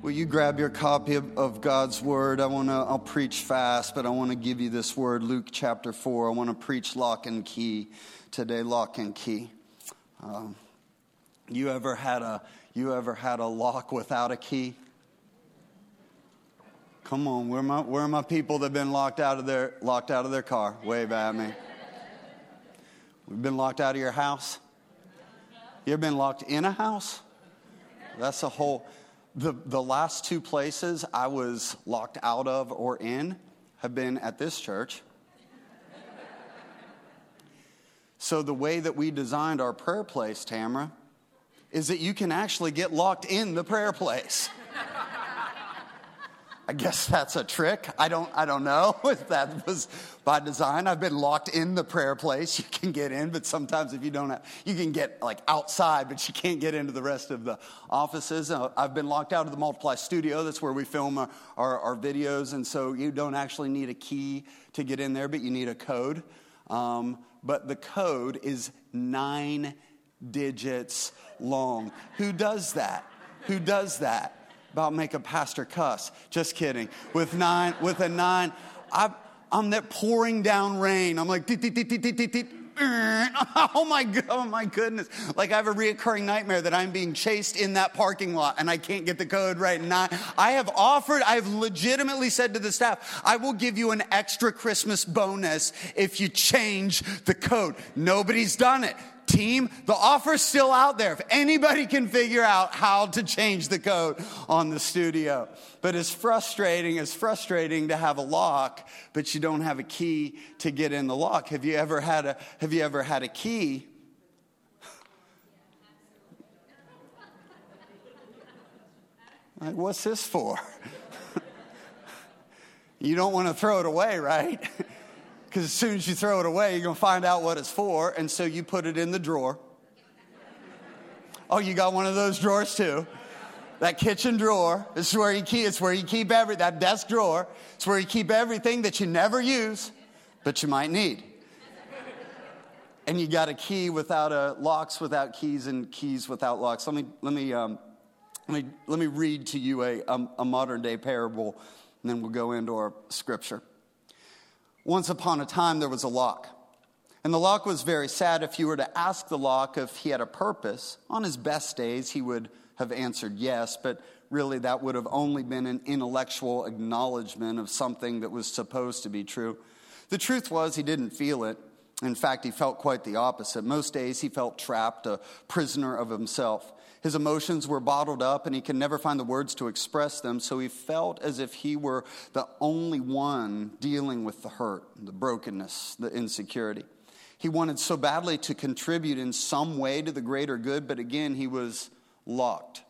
Will you grab your copy of, of God's word? I want to, I'll preach fast, but I want to give you this word, Luke chapter 4. I want to preach lock and key today, lock and key. Um, you ever had a, you ever had a lock without a key? Come on, where are my, where are my people that have been locked out of their, locked out of their car? Wave at me. We've been locked out of your house? You ever been locked in a house? That's a whole, the, the last two places I was locked out of or in have been at this church. So, the way that we designed our prayer place, Tamara, is that you can actually get locked in the prayer place. I guess that's a trick. I don't, I don't know if that was by design. I've been locked in the prayer place. You can get in, but sometimes if you don't have, you can get like outside, but you can't get into the rest of the offices. Uh, I've been locked out of the Multiply Studio. That's where we film our, our, our, videos. And so you don't actually need a key to get in there, but you need a code. Um, but the code is nine digits long. Who does that? Who does that? About make a pastor cuss. Just kidding. With nine, with a nine, I, I'm that pouring down rain. I'm like, oh my, god, oh my goodness. Like I have a reoccurring nightmare that I'm being chased in that parking lot and I can't get the code right. And I, I have offered, I have legitimately said to the staff, I will give you an extra Christmas bonus if you change the code. Nobody's done it team, the offer's still out there. If anybody can figure out how to change the code on the studio. But it's frustrating, it's frustrating to have a lock, but you don't have a key to get in the lock. Have you ever had a, have you ever had a key? Like, what's this for? you don't want to throw it away, right? Because as soon as you throw it away, you're going to find out what it's for. And so you put it in the drawer. Oh, you got one of those drawers too. That kitchen drawer is where you keep, it's where you keep every, that desk drawer. It's where you keep everything that you never use, but you might need. And you got a key without a, locks without keys and keys without locks. Let me, let me, um, let me, let me read to you a, a, a modern day parable, and then we'll go into our scripture. Once upon a time, there was a lock. And the lock was very sad. If you were to ask the lock if he had a purpose, on his best days, he would have answered yes, but really that would have only been an intellectual acknowledgement of something that was supposed to be true. The truth was, he didn't feel it. In fact, he felt quite the opposite. Most days, he felt trapped, a prisoner of himself. His emotions were bottled up and he could never find the words to express them, so he felt as if he were the only one dealing with the hurt, the brokenness, the insecurity. He wanted so badly to contribute in some way to the greater good, but again, he was locked.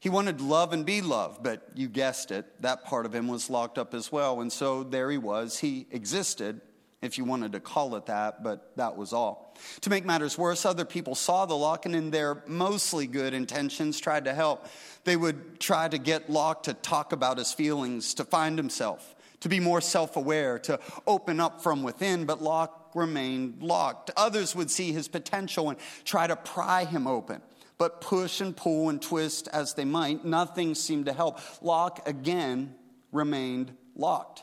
He wanted love and be loved, but you guessed it, that part of him was locked up as well. And so there he was. He existed, if you wanted to call it that, but that was all. To make matters worse, other people saw the lock and, in their mostly good intentions, tried to help. They would try to get Locke to talk about his feelings, to find himself, to be more self aware, to open up from within, but Locke remained locked. Others would see his potential and try to pry him open. But push and pull and twist as they might, nothing seemed to help. Locke again remained locked.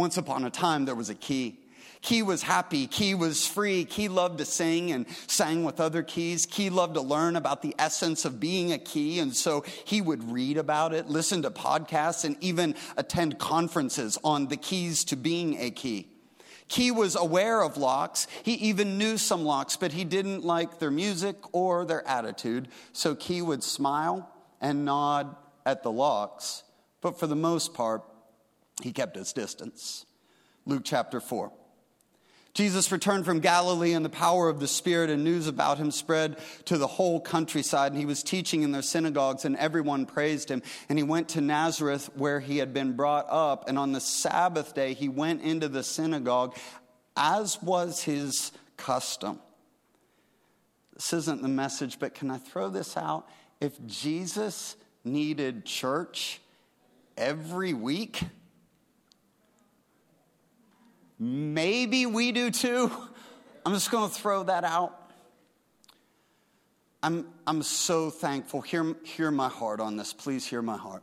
Once upon a time, there was a key. Key was happy. Key was free. Key loved to sing and sang with other keys. Key loved to learn about the essence of being a key. And so he would read about it, listen to podcasts, and even attend conferences on the keys to being a key. Key was aware of locks. He even knew some locks, but he didn't like their music or their attitude. So Key would smile and nod at the locks, but for the most part, he kept his distance. Luke chapter 4. Jesus returned from Galilee and the power of the Spirit, and news about him spread to the whole countryside. And he was teaching in their synagogues, and everyone praised him. And he went to Nazareth, where he had been brought up. And on the Sabbath day, he went into the synagogue, as was his custom. This isn't the message, but can I throw this out? If Jesus needed church every week, Maybe we do too. I'm just going to throw that out. I'm, I'm so thankful. Hear, hear my heart on this. Please hear my heart.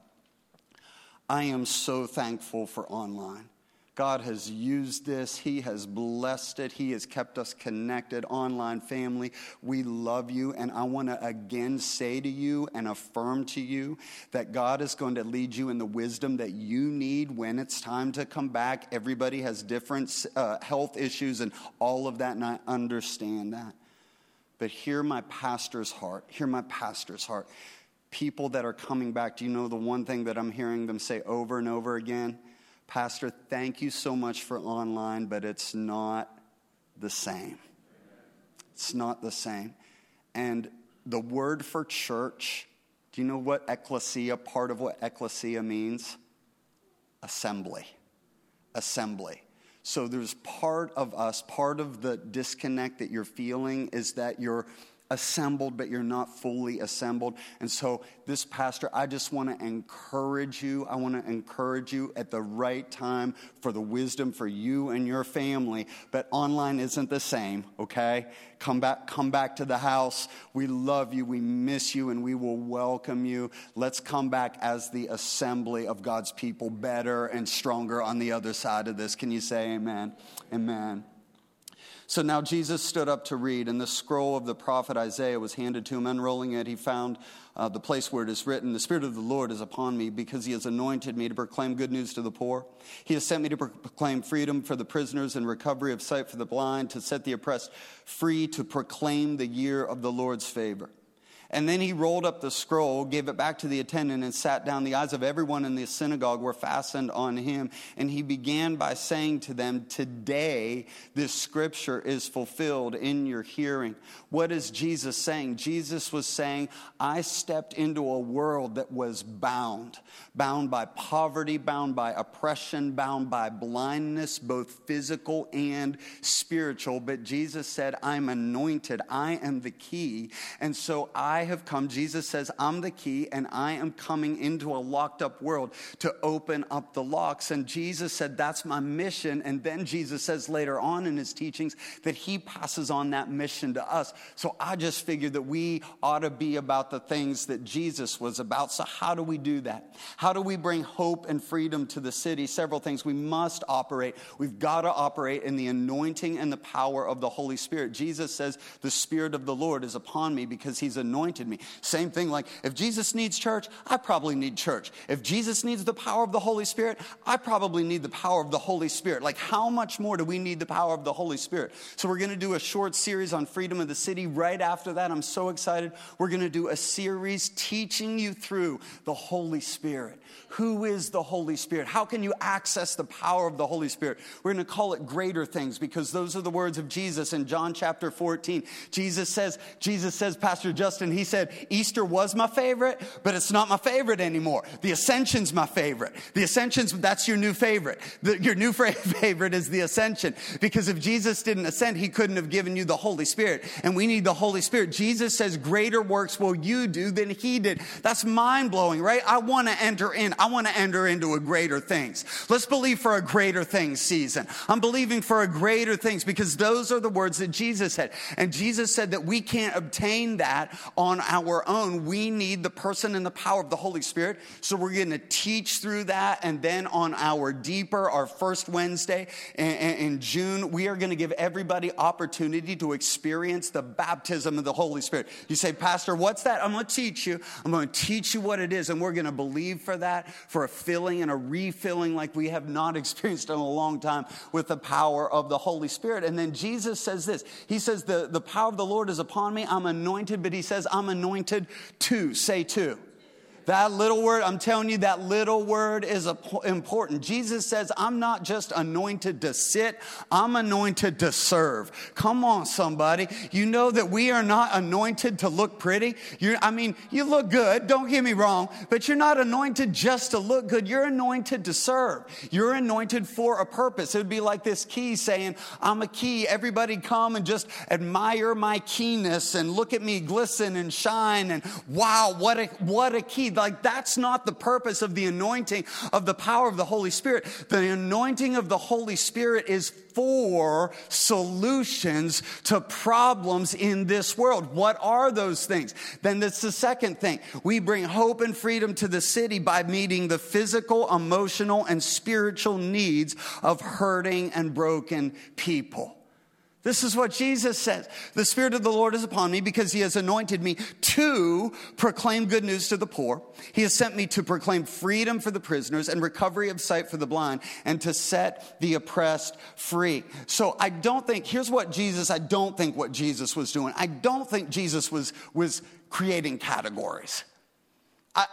I am so thankful for online. God has used this. He has blessed it. He has kept us connected. Online family, we love you. And I want to again say to you and affirm to you that God is going to lead you in the wisdom that you need when it's time to come back. Everybody has different uh, health issues and all of that, and I understand that. But hear my pastor's heart. Hear my pastor's heart. People that are coming back, do you know the one thing that I'm hearing them say over and over again? Pastor, thank you so much for online, but it's not the same. It's not the same. And the word for church, do you know what ecclesia, part of what ecclesia means? Assembly. Assembly. So there's part of us, part of the disconnect that you're feeling is that you're assembled, but you're not fully assembled. And so, this pastor, I just want to encourage you. I want to encourage you at the right time for the wisdom for you and your family. But online isn't the same, okay? Come back, come back to the house. We love you, we miss you, and we will welcome you. Let's come back as the assembly of God's people, better and stronger on the other side of this. Can you say amen? Amen. So now Jesus stood up to read, and the scroll of the prophet Isaiah was handed to him. Unrolling it, he found uh, the place where it is written The Spirit of the Lord is upon me because he has anointed me to proclaim good news to the poor. He has sent me to proclaim freedom for the prisoners and recovery of sight for the blind, to set the oppressed free, to proclaim the year of the Lord's favor. And then he rolled up the scroll, gave it back to the attendant, and sat down. The eyes of everyone in the synagogue were fastened on him. And he began by saying to them, Today this scripture is fulfilled in your hearing. What is Jesus saying? Jesus was saying, I stepped into a world that was bound, bound by poverty, bound by oppression, bound by blindness, both physical and spiritual. But Jesus said, I'm anointed, I am the key. And so I I have come. Jesus says, I'm the key, and I am coming into a locked up world to open up the locks. And Jesus said, That's my mission. And then Jesus says later on in his teachings that he passes on that mission to us. So I just figured that we ought to be about the things that Jesus was about. So, how do we do that? How do we bring hope and freedom to the city? Several things. We must operate. We've got to operate in the anointing and the power of the Holy Spirit. Jesus says, The Spirit of the Lord is upon me because he's anointed anointed me. Same thing, like if Jesus needs church, I probably need church. If Jesus needs the power of the Holy Spirit, I probably need the power of the Holy Spirit. Like, how much more do we need the power of the Holy Spirit? So, we're going to do a short series on freedom of the city. Right after that, I'm so excited. We're going to do a series teaching you through the Holy Spirit. Who is the Holy Spirit? How can you access the power of the Holy Spirit? We're going to call it greater things because those are the words of Jesus in John chapter 14. Jesus says, Jesus says, Pastor Justin, he said, Easter was my favorite, but it's not my favorite anymore. The Ascension's my favorite. The Ascension's, that's your new favorite. The, your new favorite is the Ascension. Because if Jesus didn't ascend, he couldn't have given you the Holy Spirit. And we need the Holy Spirit. Jesus says, greater works will you do than he did. That's mind blowing, right? I want to enter in. I want to enter into a greater things. Let's believe for a greater things season. I'm believing for a greater things because those are the words that Jesus said. And Jesus said that we can't obtain that on our own. We need the person and the power of the Holy Spirit. So we're going to teach through that. And then on our deeper, our first Wednesday in June, we are going to give everybody opportunity to experience the baptism of the Holy Spirit. You say, Pastor, what's that? I'm going to teach you. I'm going to teach you what it is. And we're going to believe for that, for a filling and a refilling like we have not experienced in a long time with the power of the Holy Spirit. And then Jesus says this He says, The, the power of the Lord is upon me. I'm anointed, but He says, I'm anointed to. Say to. That little word, I'm telling you, that little word is important. Jesus says, I'm not just anointed to sit, I'm anointed to serve. Come on, somebody. You know that we are not anointed to look pretty. You're, I mean, you look good, don't get me wrong, but you're not anointed just to look good. You're anointed to serve. You're anointed for a purpose. It would be like this key saying, I'm a key. Everybody come and just admire my keyness and look at me glisten and shine and wow, what a, what a key Like, that's not the purpose of the anointing of the power of the Holy Spirit. The anointing of the Holy Spirit is for solutions to problems in this world. What are those things? Then that's the second thing. We bring hope and freedom to the city by meeting the physical, emotional, and spiritual needs of hurting and broken people. This is what Jesus says. The Spirit of the Lord is upon me because He has anointed me to proclaim good news to the poor. He has sent me to proclaim freedom for the prisoners and recovery of sight for the blind and to set the oppressed free. So I don't think, here's what Jesus, I don't think what Jesus was doing. I don't think Jesus was, was creating categories.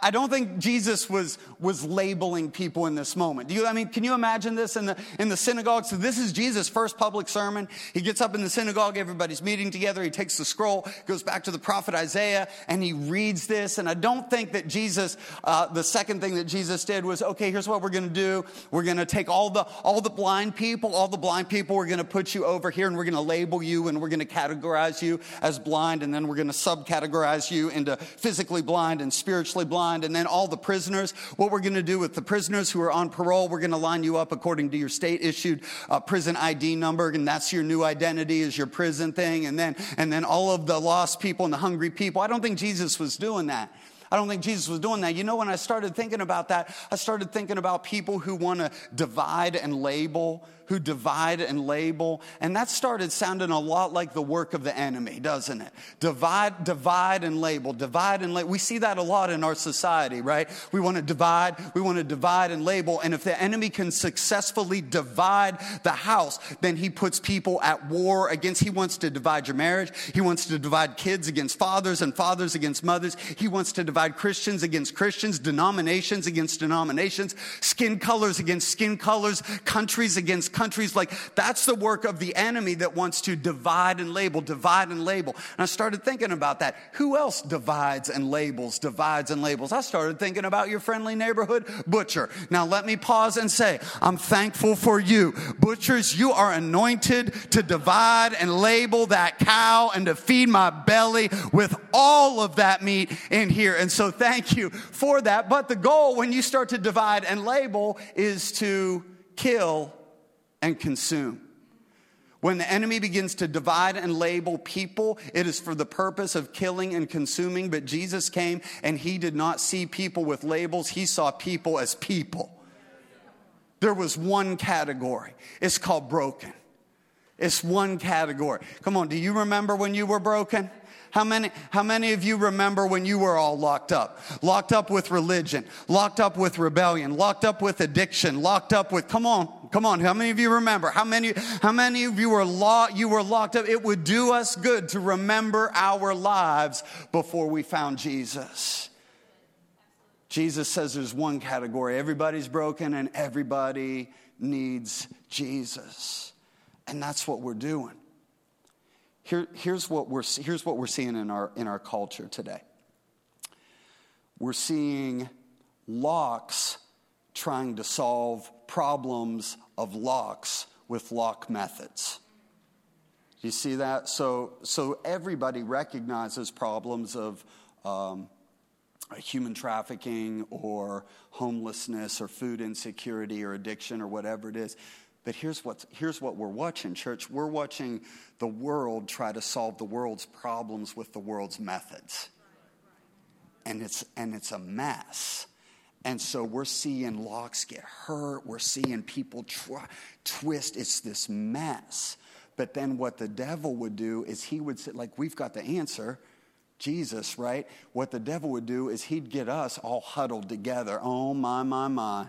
I, don't think Jesus was, was labeling people in this moment. Do you, I mean, can you imagine this in the, in the synagogue? So this is Jesus' first public sermon. He gets up in the synagogue, everybody's meeting together. He takes the scroll, goes back to the prophet Isaiah, and he reads this. And I don't think that Jesus, uh, the second thing that Jesus did was, okay, here's what we're going to do. We're going to take all the, all the blind people, all the blind people, we're going to put you over here and we're going to label you and we're going to categorize you as blind. And then we're going to subcategorize you into physically blind and spiritually blind blind, and then all the prisoners. What we're going to do with the prisoners who are on parole, we're going to line you up according to your state issued uh, prison ID number, and that's your new identity is your prison thing. And then, and then all of the lost people and the hungry people. I don't think Jesus was doing that. I don't think Jesus was doing that. You know, when I started thinking about that, I started thinking about people who want to divide and label who divide and label. And that started sounding a lot like the work of the enemy, doesn't it? Divide, divide and label, divide and label. We see that a lot in our society, right? We want to divide, we want to divide and label. And if the enemy can successfully divide the house, then he puts people at war against, he wants to divide your marriage. He wants to divide kids against fathers and fathers against mothers. He wants to divide Christians against Christians, denominations against denominations, skin colors against skin colors, countries against countries. Like that's the work of the enemy that wants to divide and label, divide and label. And I started thinking about that. Who else divides and labels, divides and labels? I started thinking about your friendly neighborhood butcher. Now let me pause and say, I'm thankful for you. Butchers, you are anointed to divide and label that cow and to feed my belly with all of that meat in here. And so thank you for that. But the goal when you start to divide and label is to kill and consume. When the enemy begins to divide and label people, it is for the purpose of killing and consuming. But Jesus came and he did not see people with labels, he saw people as people. There was one category. It's called broken. It's one category. Come on, do you remember when you were broken? How many, how many of you remember when you were all locked up? Locked up with religion, locked up with rebellion, locked up with addiction, locked up with, come on, come on. How many of you remember? How many, how many of you were locked, you were locked up? It would do us good to remember our lives before we found Jesus. Jesus says there's one category. Everybody's broken and everybody needs Jesus. And that's what we're doing. Here, here's, what we're, here's what we're seeing in our, in our culture today we're seeing locks trying to solve problems of locks with lock methods. You see that? So, so everybody recognizes problems of um, human trafficking or homelessness or food insecurity or addiction or whatever it is. But here's, what's, here's what we're watching, church. We're watching the world try to solve the world's problems with the world's methods. And it's, and it's a mess. And so we're seeing locks get hurt. We're seeing people twist. It's this mess. But then what the devil would do is he would say, like, we've got the answer. Jesus, right? What the devil would do is he'd get us all huddled together. Oh, my, my, my.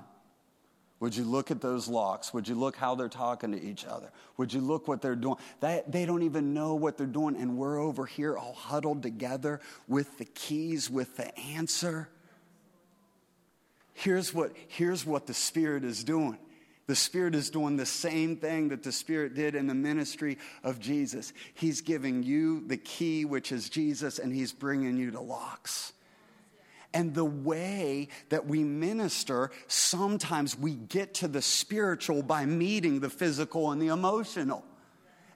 Would you look at those locks? Would you look how they're talking to each other? Would you look what they're doing? That, they don't even know what they're doing, and we're over here all huddled together with the keys, with the answer. Here's what, here's what the Spirit is doing. The Spirit is doing the same thing that the Spirit did in the ministry of Jesus. He's giving you the key, which is Jesus, and He's bringing you to locks and the way that we minister, sometimes we get to the spiritual by meeting the physical and the emotional.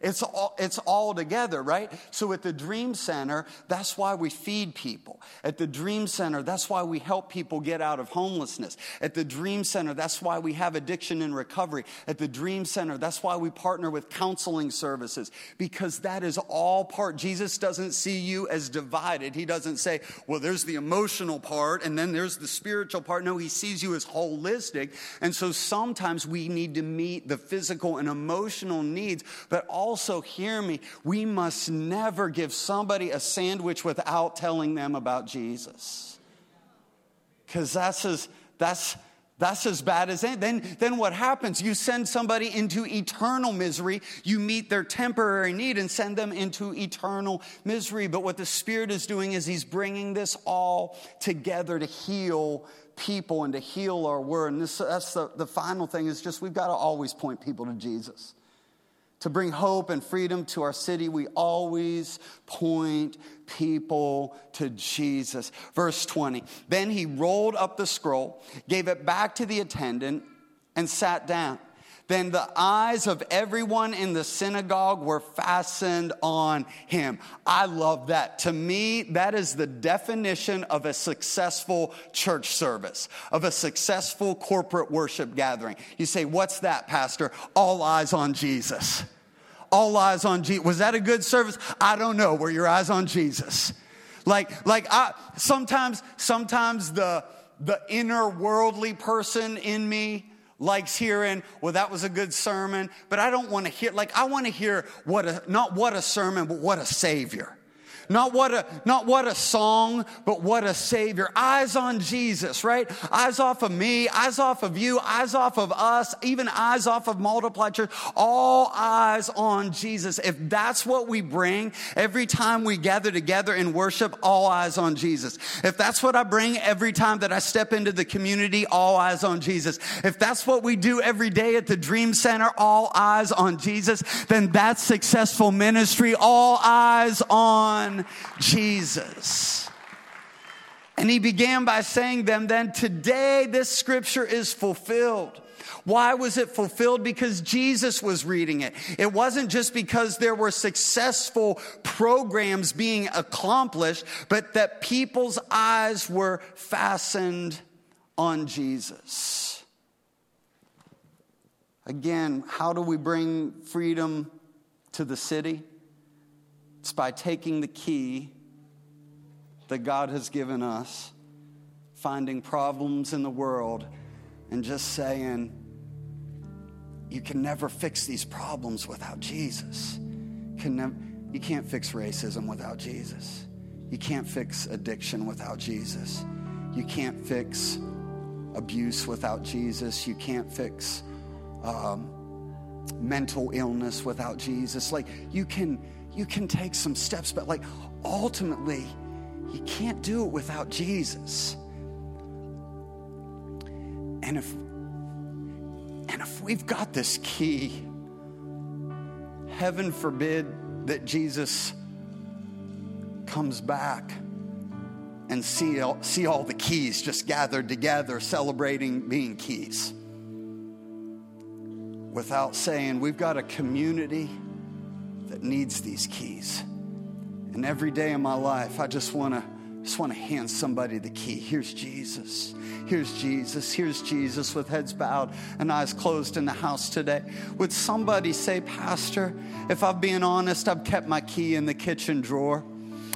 It's all, it's all together, right? So at the Dream Center, that's why we feed people. At the Dream Center, that's why we help people get out of homelessness. At the Dream Center, that's why we have addiction and recovery. At the Dream Center, that's why we partner with counseling services because that is all part. Jesus doesn't see you as divided. He doesn't say, well, there's the emotional part and then there's the spiritual part. No, he sees you as holistic. And so sometimes we need to meet the physical and emotional needs, but all also hear me. We must never give somebody a sandwich without telling them about Jesus. Because that's as, that's, that's as bad as. Then, then what happens? You send somebody into eternal misery. You meet their temporary need and send them into eternal misery. But what the Spirit is doing is He's bringing this all together to heal people and to heal our world. And this, that's the, the final thing is just we've got to always point people to Jesus to bring hope and freedom to our city, we always point people to Jesus. Verse 20. Then he rolled up the scroll, gave it back to the attendant, and sat down. Then the eyes of everyone in the synagogue were fastened on him. I love that. To me, that is the definition of a successful church service, of a successful corporate worship gathering. You say, What's that, Pastor? All eyes on Jesus. All eyes on Jesus. Was that a good service? I don't know. Were your eyes on Jesus? Like, like I sometimes, sometimes the the inner worldly person in me likes hearing, well, that was a good sermon, but I don't want to hear, like, I want to hear what a, not what a sermon, but what a savior. Not what a, not what a song, but what a savior. Eyes on Jesus, right? Eyes off of me, eyes off of you, eyes off of us, even eyes off of Multiply Church. All eyes on Jesus. If that's what we bring every time we gather together in worship, all eyes on Jesus. If that's what I bring every time that I step into the community, all eyes on Jesus. If that's what we do every day at the Dream Center, all eyes on Jesus, then that's successful ministry. All eyes on Jesus. And he began by saying them, then today this scripture is fulfilled. Why was it fulfilled? Because Jesus was reading it. It wasn't just because there were successful programs being accomplished, but that people's eyes were fastened on Jesus. Again, how do we bring freedom to the city? It's by taking the key that God has given us, finding problems in the world, and just saying, You can never fix these problems without Jesus. Can you can't fix racism without Jesus. You can't fix addiction without Jesus. You can't fix abuse without Jesus. You can't fix um, mental illness without Jesus. Like, you can you can take some steps, but like ultimately, you can't do it without Jesus. And if and if we've got this key, heaven forbid that Jesus comes back and see all, see all the keys just gathered together celebrating being keys without saying we've got a community that needs these keys. And every day in my life, I just want to just want to hand somebody the key. Here's Jesus. Here's Jesus. Here's Jesus with heads bowed and eyes closed in the house today. Would somebody say, Pastor, if I'm being honest, I've kept my key in the kitchen drawer.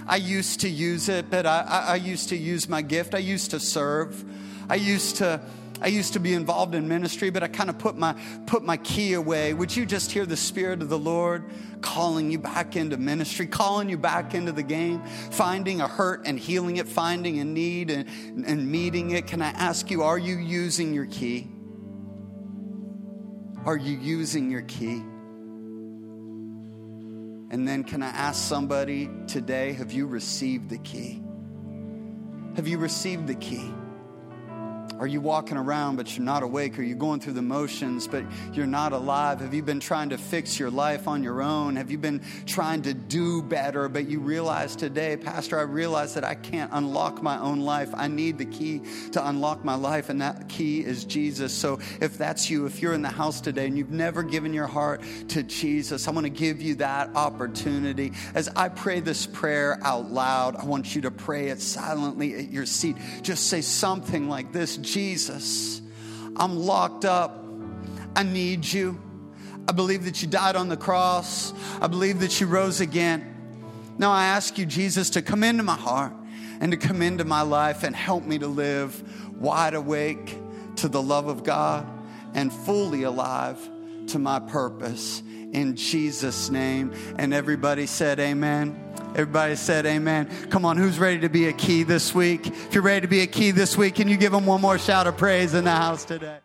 I used to use it, but I, I, I used to use my gift. I used to serve. I used to I used to be involved in ministry, but I kind of put my put my key away. Would you just hear the Spirit of the Lord calling you back into ministry, calling you back into the game, finding a hurt and healing it, finding a need and, and meeting it? Can I ask you, are you using your key? Are you using your key? And then, can I ask somebody today, have you received the key? Have you received the key? Are you walking around but you're not awake? Are you going through the motions but you're not alive? Have you been trying to fix your life on your own? Have you been trying to do better but you realize today, Pastor, I realize that I can't unlock my own life. I need the key to unlock my life, and that key is Jesus. So if that's you, if you're in the house today and you've never given your heart to Jesus, I want to give you that opportunity. As I pray this prayer out loud, I want you to pray it silently at your seat. Just say something like this Jesus, I'm locked up. I need you. I believe that you died on the cross. I believe that you rose again. Now I ask you, Jesus, to come into my heart and to come into my life and help me to live wide awake to the love of God and fully alive to my purpose in Jesus' name. And everybody said, Amen. Everybody said amen. Come on, who's ready to be a key this week? If you're ready to be a key this week, can you give them one more shout of praise in the house today?